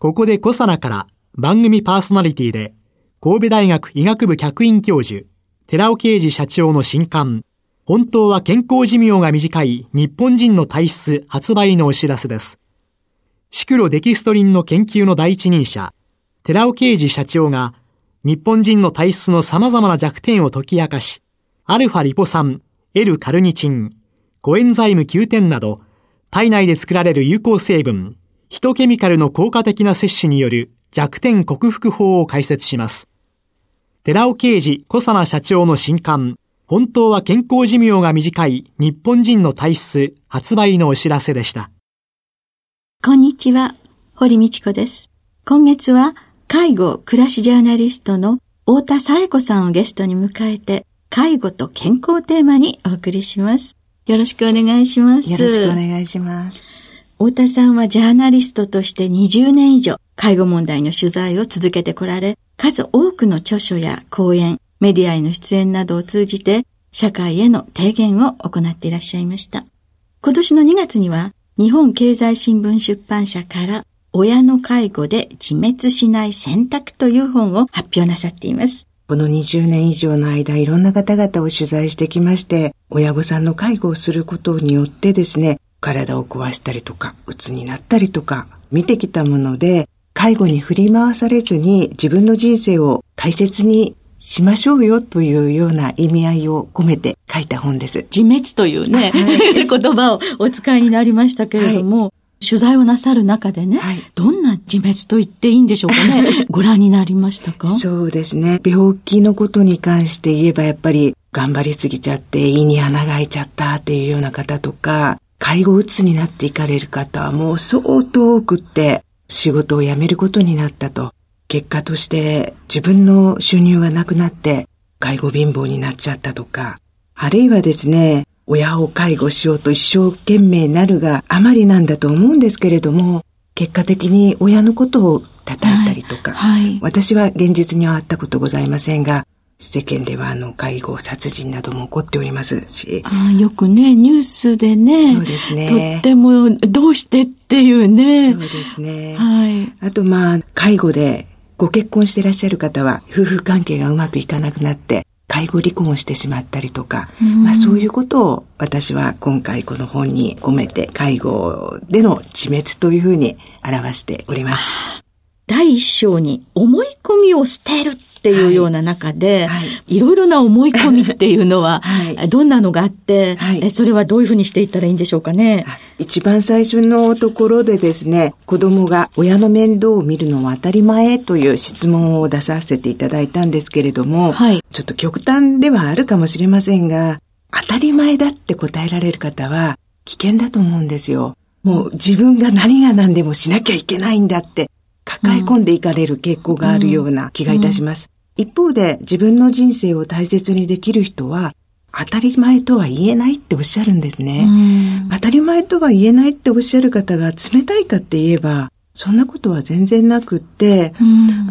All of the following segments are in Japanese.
ここでコサナから番組パーソナリティで神戸大学医学部客員教授寺尾啓二社長の新刊本当は健康寿命が短い日本人の体質発売のお知らせです。シクロデキストリンの研究の第一人者、寺尾啓二社長が日本人の体質の様々な弱点を解き明かし、アルファリポ酸、L カルニチン、コエンザイム9点など、体内で作られる有効成分、ヒトケミカルの効果的な摂取による弱点克服法を解説します。寺尾啓二小佐奈社長の新刊、本当は健康寿命が短い日本人の体質発売のお知らせでした。こんにちは、堀道子です。今月は介護暮らしジャーナリストの太田紗恵子さんをゲストに迎えて、介護と健康テーマにお送りします。よろしくお願いします。よろしくお願いします。太田さんはジャーナリストとして20年以上、介護問題の取材を続けてこられ、数多くの著書や講演、メディアへの出演などを通じて、社会への提言を行っていらっしゃいました。今年の2月には、日本経済新聞出版社から親の介護で自滅しない選択という本を発表なさっています。この20年以上の間、いろんな方々を取材してきまして、親御さんの介護をすることによってですね、体を壊したりとか、鬱になったりとか、見てきたもので、介護に振り回されずに自分の人生を大切にしましょうよというような意味合いを込めて書いた本です。自滅というね、はい、言葉をお使いになりましたけれども、はい。取材をなさる中でね、はい、どんな自滅と言っていいんでしょうかね、ご覧になりましたか？そうですね。病気のことに関して言えばやっぱり頑張りすぎちゃって胃に穴が開いちゃったっていうような方とか、介護うつになっていかれる方はもう相当多くって仕事を辞めることになったと。結果として自分の収入がなくなって介護貧乏になっちゃったとか、あるいはですね、親を介護しようと一生懸命なるがあまりなんだと思うんですけれども、結果的に親のことを叩いたりとか、はい。はい、私は現実にはあったことございませんが、世間ではあの介護殺人なども起こっておりますし。あよくね、ニュースでね。そうですね。とっても、どうしてっていうね。そうですね。はい。あとまあ、介護でご結婚していらっしゃる方は、夫婦関係がうまくいかなくなって、介護離婚をしてしまったりとか、まあそういうことを私は今回この本に込めて介護での自滅というふうに表しております。第一章に思い込みを捨てるっていうような中で、はい。はい、いろいろな思い込みっていうのは、はい、どんなのがあって、はい、それはどういうふうにしていったらいいんでしょうかね？一番最初のところでですね、子供が親の面倒を見るのは当たり前という質問を出させていただいたんですけれども、はい、ちょっと極端ではあるかもしれませんが、当たり前だって答えられる方は危険だと思うんですよ。もう自分が何が何でもしなきゃいけないんだって抱え込んでいかれる傾向があるような気がいたします。一方で自分の人生を大切にできる人は当たり前とは言えないっておっしゃるんですね。当たり前とは言えないっておっしゃる方が冷たいかって言えば、そんなことは全然なくって、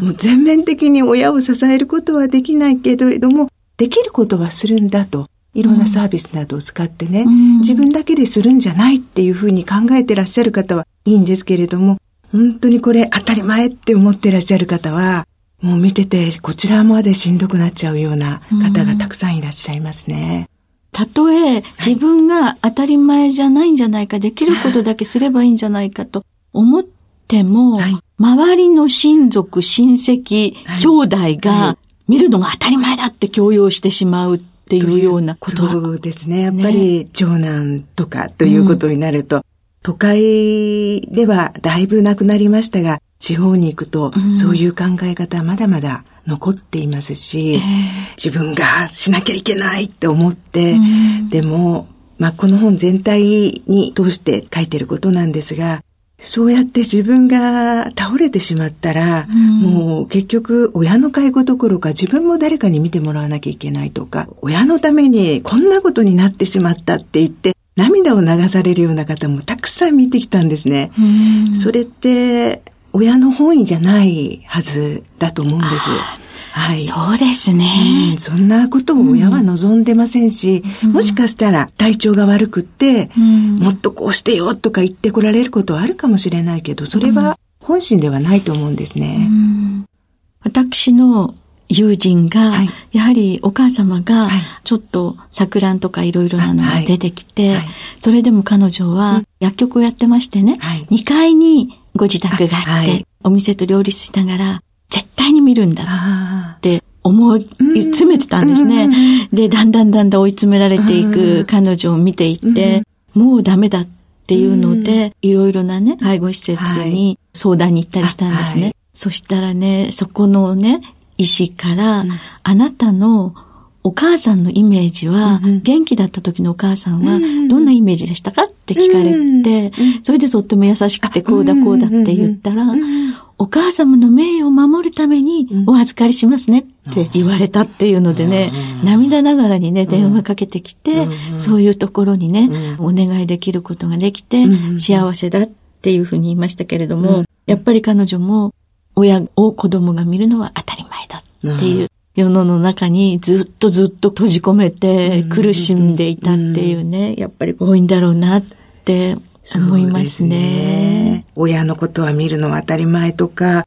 もう全面的に親を支えることはできないけれども、できることはするんだと。いろんなサービスなどを使ってね、自分だけでするんじゃないっていうふうに考えてらっしゃる方はいいんですけれども、本当にこれ当たり前って思ってらっしゃる方は、もう見てて、こちらまでしんどくなっちゃうような方がたくさんいらっしゃいますね。たとえ自分が当たり前じゃないんじゃないか、できることだけすればいいんじゃないかと思っても、はい、周りの親族、親戚、はい、兄弟が見るのが当たり前だって強要してしまうっていうようなことそうですね。やっぱり長男とかということになると、うん、都会ではだいぶなくなりましたが、地方に行くと、そういう考え方はまだまだ残っていますし、自分がしなきゃいけないって思って、でも、まあ、この本全体に通して書いてることなんですが、そうやって自分が倒れてしまったら、うん、もう結局親の介護どころか自分も誰かに見てもらわなきゃいけないとか、親のためにこんなことになってしまったって言って涙を流されるような方もたくさん見てきたんですね。うん、それって親の本意じゃないはずだと思うんです。はい。そうですね、うん、そんなことを親は望んでませんし、うん、もしかしたら体調が悪くって、うん、もっとこうしてよとか言ってこられることはあるかもしれないけど、それは本心ではないと思うんですね。私の友人が、はい、やはりお母様が、ちょっと錯乱とかいろいろなのが出てきて、はい。はい、それでも彼女は薬局をやってましてね、はい、2階にご自宅があって、お店と両立しながら、絶対に見るんだって思い詰めてたんですね。で、だんだんだんだん追い詰められていく彼女を見ていて、もうダメだっていうので、いろいろなね、介護施設に相談に行ったりしたんですね。そしたらね、そこのね、医師から、あなたのお母さんのイメージは、元気だった時のお母さんは、どんなイメージでしたかって聞かれて、それでとっても優しくて、こうだこうだって言ったら、お母様の名誉を守るためにお預かりしますねって言われたっていうのでね、涙ながらにね、電話かけてきて、そういうところにね、お願いできることができて、幸せだっていうふうに言いましたけれども、やっぱり彼女も、親を子供が見るのは当たり前だっていう世の中にずっとずっと閉じ込めて苦しんでいたっていうね、やっぱり多いんだろうなって思いますね。すね。親のことは見るのは当たり前とか、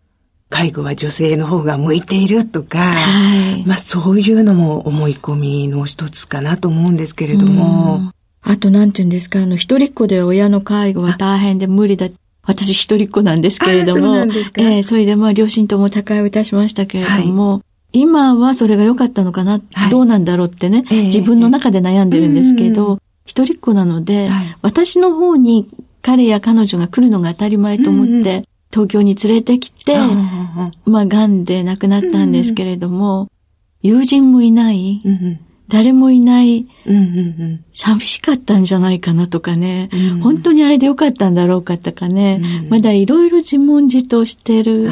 介護は女性の方が向いているとか、はい、まあそういうのも思い込みの一つかなと思うんですけれども。あとなんて言うんですか、あの一人っ子で親の介護は大変で無理だ。私一人っ子なんですけれども、そえー、それでまあ両親とも他界をいたしましたけれども、はい、今はそれが良かったのかな、はい、どうなんだろうってね、えー、自分の中で悩んでるんですけど、一人っ子なので、はい、私の方に彼や彼女が来るのが当たり前と思って、東京に連れてきて、まあ、癌で亡くなったんですけれども、友人もいない、誰もいない、うんうんうん、寂しかったんじゃないかなとかね、うん。うん、本当にあれでよかったんだろうかとかね、うん。うん、まだいろいろ自問自答してる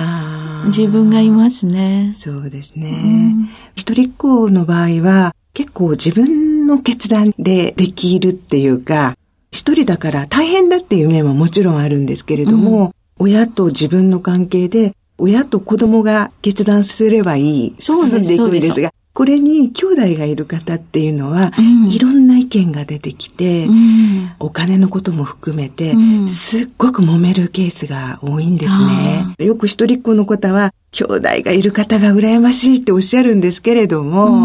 自分がいますね。そうですね。うん、一人っ子の場合は、結構自分の決断でできるっていうか、一人だから大変だっていう面はもちろんあるんですけれども、うん、親と自分の関係で、親と子供が決断すればいい、進んでいくんですが、これに兄弟がいる方っていうのは、うん、いろんな意見が出てきて、うん、お金のことも含めて、うん、すっごく揉めるケースが多いんですね。よく一人っ子の方は、兄弟がいる方が羨ましいっておっしゃるんですけれども、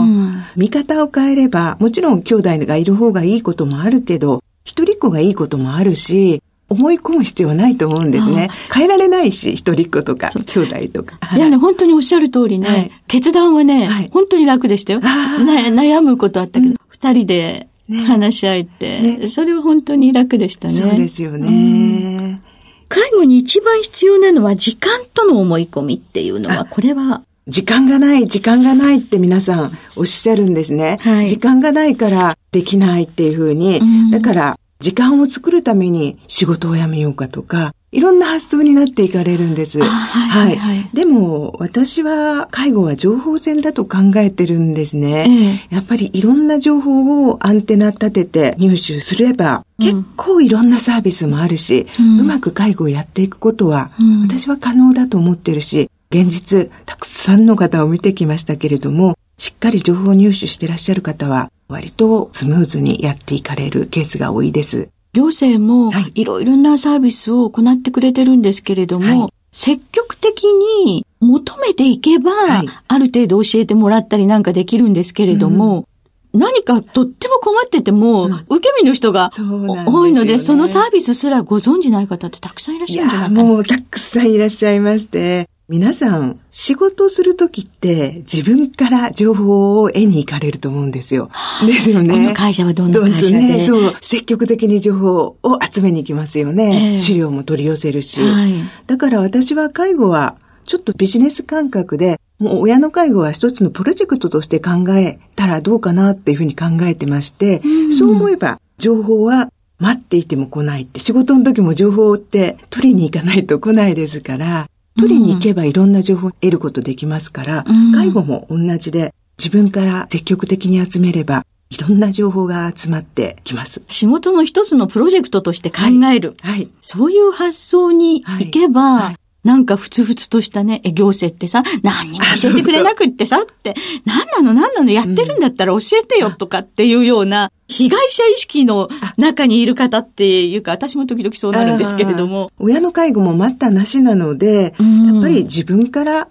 見方を変えれば、もちろん兄弟がいる方がいいこともあるけど、一人っ子がいいこともあるし、思い込む必要はないと思うんですね。変えられないし、一人っ子とか、兄弟とか。いやね、本当におっしゃる通りね、はい、決断はね、はい、本当に楽でしたよ。悩むことあったけど、二、うん、人で話し合えて、ね、それは本当に楽でしたね。そうですよね。介護に一番必要なのは時間との思い込みっていうのは、これは。時間がない、時間がないって皆さんおっしゃるんですね。はい、時間がないからできないっていうふうに、ん、だから時間を作るために仕事を辞めようかとか、いろんな発想になっていかれるんです。はい、はい、でも、私は介護は情報戦だと考えてるんですね。えー、やっぱりいろんな情報をアンテナ立てて入手すれば、うん、結構いろんなサービスもあるし、うん、うまく介護をやっていくことは、私は可能だと思ってるし、現実、たくさんの方を見てきましたけれども、しっかり情報入手してらっしゃる方は、割とスムーズにやっていかれるケースが多いです。行政もい。ろいろなサービスを行ってくれてるんですけれども、はい、積極的に求めていけば、はい、ある程度教えてもらったりなんかできるんですけれども、うん、何かとっても困ってても、うん、受け身の人が多いので、ね、そのサービスすらご存じない方ってたくさんいらっしゃるんじゃないかな。もうたくさんいらっしゃいまして、皆さん、仕事をするときって自分から情報を得に行かれると思うんですよ。ですよね。この会社はどんな会社で？ね、そう、積極的に情報を集めに行きますよね。えー、資料も取り寄せるし。はい、だから私は介護はちょっとビジネス感覚で、もう親の介護は一つのプロジェクトとして考えたらどうかなっていうふうに考えてまして、うん、そう思えば情報は待っていても来ないって、仕事の時も情報って取りに行かないと来ないですから、取りに行けばいろんな情報を得ることできますから、うん、介護も同じで、自分から積極的に集めれば、いろんな情報が集まってきます。仕事の一つのプロジェクトとして考える。はい。はい、そういう発想に行けば、はいはいなんかふつふつとしたね、行政ってさ、何にも教えてくれなくってさって、何なの何なのやってるんだったら教えてよとかっていうような、被害者意識の中にいる方っていうか、私も時々そうなるんですけれども。親の介護も待ったなしなので、やっぱり自分から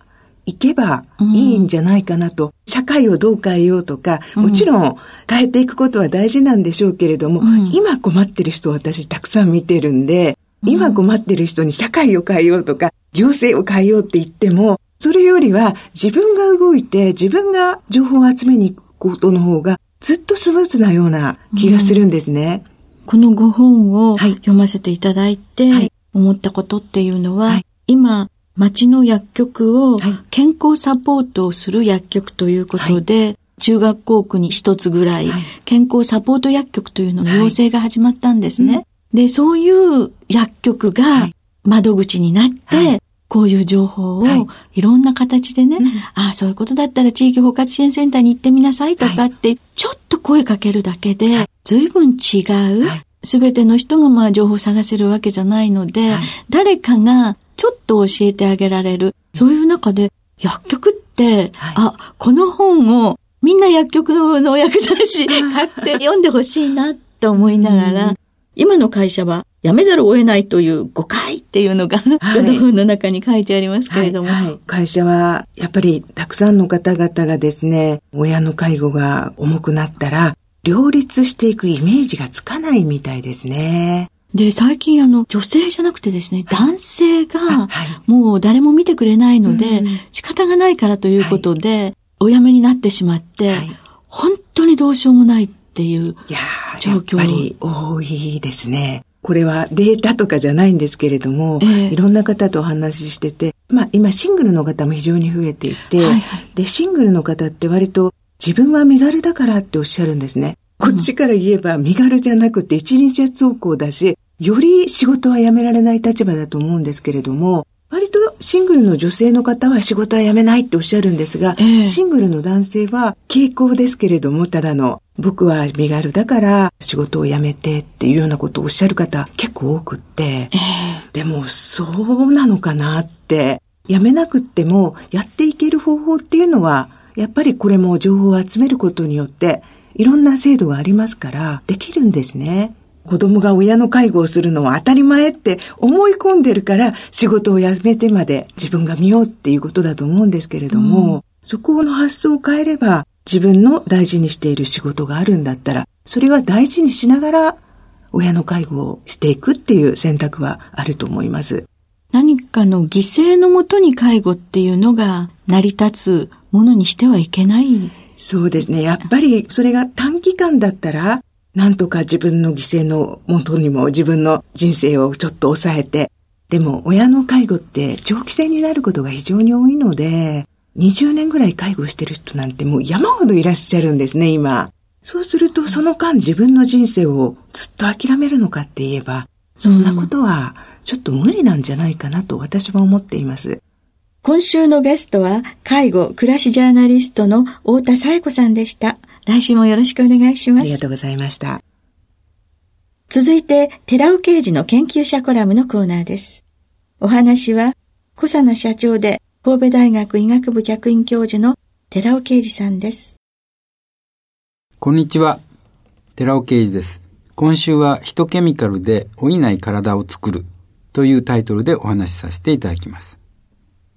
行けばいいんじゃないかなと、うん、社会をどう変えようとか、もちろん変えていくことは大事なんでしょうけれども、うん、今困ってる人を私たくさん見てるんで、今困ってる人に社会を変えようとか、行政を変えようって言っても、それよりは自分が動いて自分が情報を集めに行くことの方がずっとスムーズなような気がするんですね。うん、このご本を読ませていただいて、思ったことっていうのは、はい、今、町の薬局を健康サポートをする薬局ということで、はい、中学校区に一つぐらい、健康サポート薬局というのの要請が始まったんですね。で、そういう薬局が窓口になって、こういう情報をい。ろんな形でね、はいああ、そういうことだったら地域包括支援センターに行ってみなさいとかって、ちょっと声かけるだけで、随分違う、すべての人がまあ情報を探せるわけじゃないので、誰かがちょっと教えてあげられる。そういう中で、薬局って、あ、この本をみんな薬局の薬剤師買って 読んでほしいなと思いながら、今の会社は辞めざるを得ないという誤解っていうのが、はい、本の中に書いてありますけれども、はい。はい、会社はやっぱりたくさんの方々がですね、親の介護が重くなったら、両立していくイメージがつかないみたいですね。で、最近あの、女性じゃなくてですね、男性が、もう誰も見てくれないので、仕方がないからということで、お辞めになってしまって、本当にどうしようもないっていう状況。やっぱり多いですね。これはデータとかじゃないんですけれども、えー、いろんな方とお話ししてて、まあ今シングルの方も非常に増えていて、はいはい、で、シングルの方って割と自分は身軽だからっておっしゃるんですね。こっちから言えば身軽じゃなくて一日走行だし、より仕事は辞められない立場だと思うんですけれども、割とシングルの女性の方は仕事は辞めないっておっしゃるんですが、えー、シングルの男性は傾向ですけれども、ただの僕は身軽だから仕事を辞めてっていうようなことをおっしゃる方結構多くって、えー、でもそうなのかなって、辞めなくってもやっていける方法っていうのは、やっぱりこれも情報を集めることによって、いろんな制度がありますから、できるんですね。子供が親の介護をするのは当たり前って思い込んでるから仕事を辞めてまで自分が見ようっていうことだと思うんですけれども、うん、そこの発想を変えれば自分の大事にしている仕事があるんだったら、それは大事にしながら親の介護をしていくっていう選択はあると思います。何かの犠牲のもとに介護っていうのが成り立つものにしてはいけない。そうですね。やっぱりそれが短期間だったら、なんとか自分の犠牲のもとにも自分の人生をちょっと抑えて、でも親の介護って長期戦になることが非常に多いので、20年ぐらい介護してる人なんてもう山ほどいらっしゃるんですね、今。そうするとその間自分の人生をずっと諦めるのかって言えば、そんなことはちょっと無理なんじゃないかなと私は思っています。今週のゲストは介護暮らしジャーナリストの太田紗恵子さんでした。来週もよろしくお願いします。ありがとうございました。続いて、寺尾刑事の研究者コラムのコーナーです。お話は、小佐奈社長で神戸大学医学部客員教授の寺尾啓二さんです。こんにちは。寺尾啓二です。今週はヒトケミカルで老いない体を作るというタイトルでお話しさせていただきます。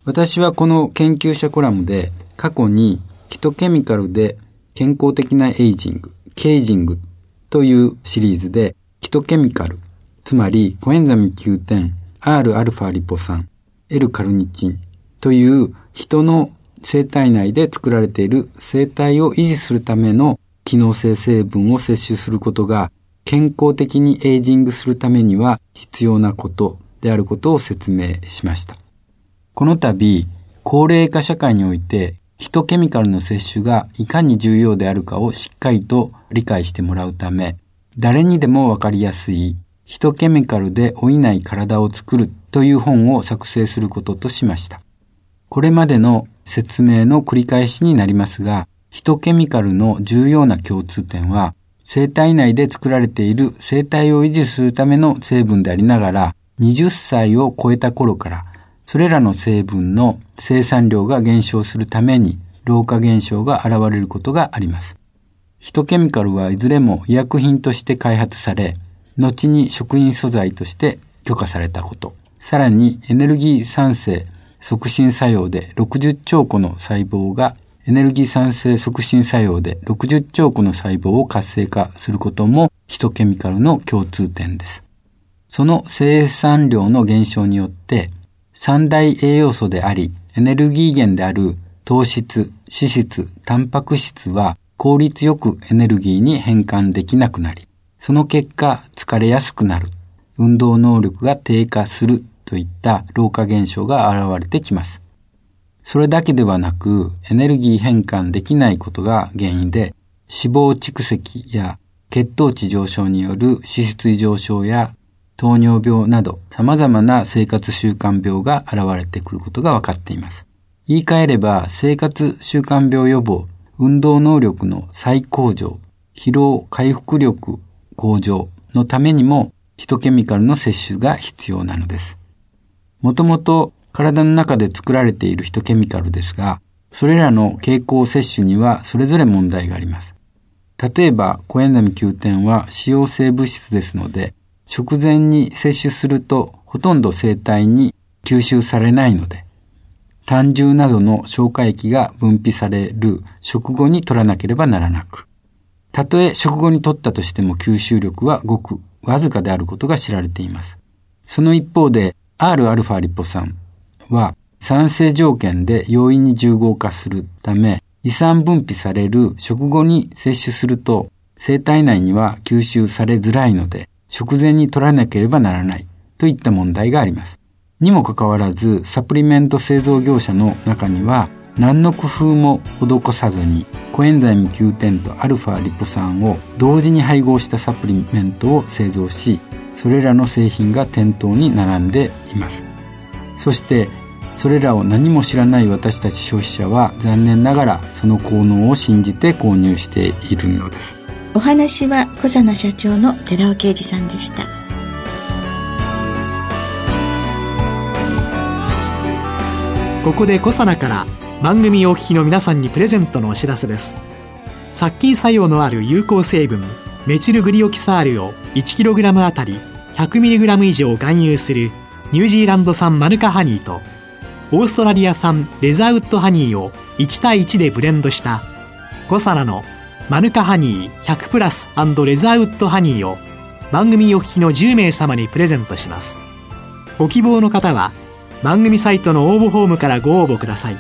私はこの研究者コラムで過去にヒトケミカルで健康的なエイジング、ケイジングというシリーズでヒトケミカル、つまりコエンザミ Q10、Rα リポ酸、L カルニチンという人の生体内で作られている生体を維持するための機能性成分を摂取することが健康的にエイジングするためには必要なことであることを説明しました。この度、高齢化社会においてヒトケミカルの摂取がいかに重要であるかをしっかりと理解してもらうため、誰にでもわかりやすいヒトケミカルで老いない体を作るという本を作成することとしました。これまでの説明の繰り返しになりますが、ヒトケミカルの重要な共通点は、生体内で作られている生体を維持するための成分でありながら、20歳を超えた頃から、それらの成分の生産量が減少するために、老化現象が現れることがあります。ヒトケミカルはいずれも医薬品として開発され、後に食品素材として許可されたこと。さらにエネルギー産生促進作用で60兆個の細胞がエネルギー産生促進作用で60兆個の細胞を活性化することもヒトケミカルの共通点です。その生産量の減少によって三大栄養素でありエネルギー源である糖質、脂質、タンパク質は効率よくエネルギーに変換できなくなり、その結果疲れやすくなる、運動能力が低下するといった老化現象が現れてきます。それだけではなく、エネルギー変換できないことが原因で、脂肪蓄積や血糖値上昇による脂質異常症や糖尿病など様々な生活習慣病が現れてくることが分かっています。言い換えれば生活習慣病予防運動能力の再向上、疲労回復力向上のためにもヒトケミカルの摂取が必要なのです。もともと体の中で作られているヒトケミカルですが、それらの傾向摂取にはそれぞれ問題があります。例えば、コエンザミ Q10 は使用性物質ですので、食前に摂取するとほとんど生体に吸収されないので、胆汁などの消化液が分泌される食後に取らなければならなく、たとえ食後に取ったとしても吸収力はごくわずかであることが知られています。その一方で、Rα リポ酸は酸性条件で容易に重合化するため、胃酸分泌される食後に摂取すると、生体内には吸収されづらいので、食前に取らなければならないといった問題があります。にもかかわらず、サプリメント製造業者の中には、何の工夫も施さずに、コエンザイム9点とアルファリポ酸を同時に配合したサプリメントを製造し、それらの製品が店頭に並んでいます。そして、それらを何も知らない私たち消費者は残念ながらその効能を信じて購入しているのです。お話は小佐奈社長の寺尾啓二さんでした。ここでコサナから番組お聞きの皆さんにプレゼントのお知らせです殺菌作用のある有効成分メチルグリオキサールを 1kg あたり 100mg 以上含有するニュージーランド産マヌカハニーとオーストラリア産レザーウッドハニーを1対1でブレンドしたコサナのマヌカハニー100プラスレザーウッドハニーを番組お聞きの10名様にプレゼントします。ご希望の方は「番組サイトの応募フォームからご応募ください。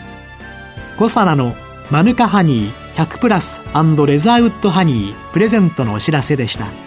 コサナのマヌカハニー100プラスレザーウッドハニープレゼントのお知らせでした。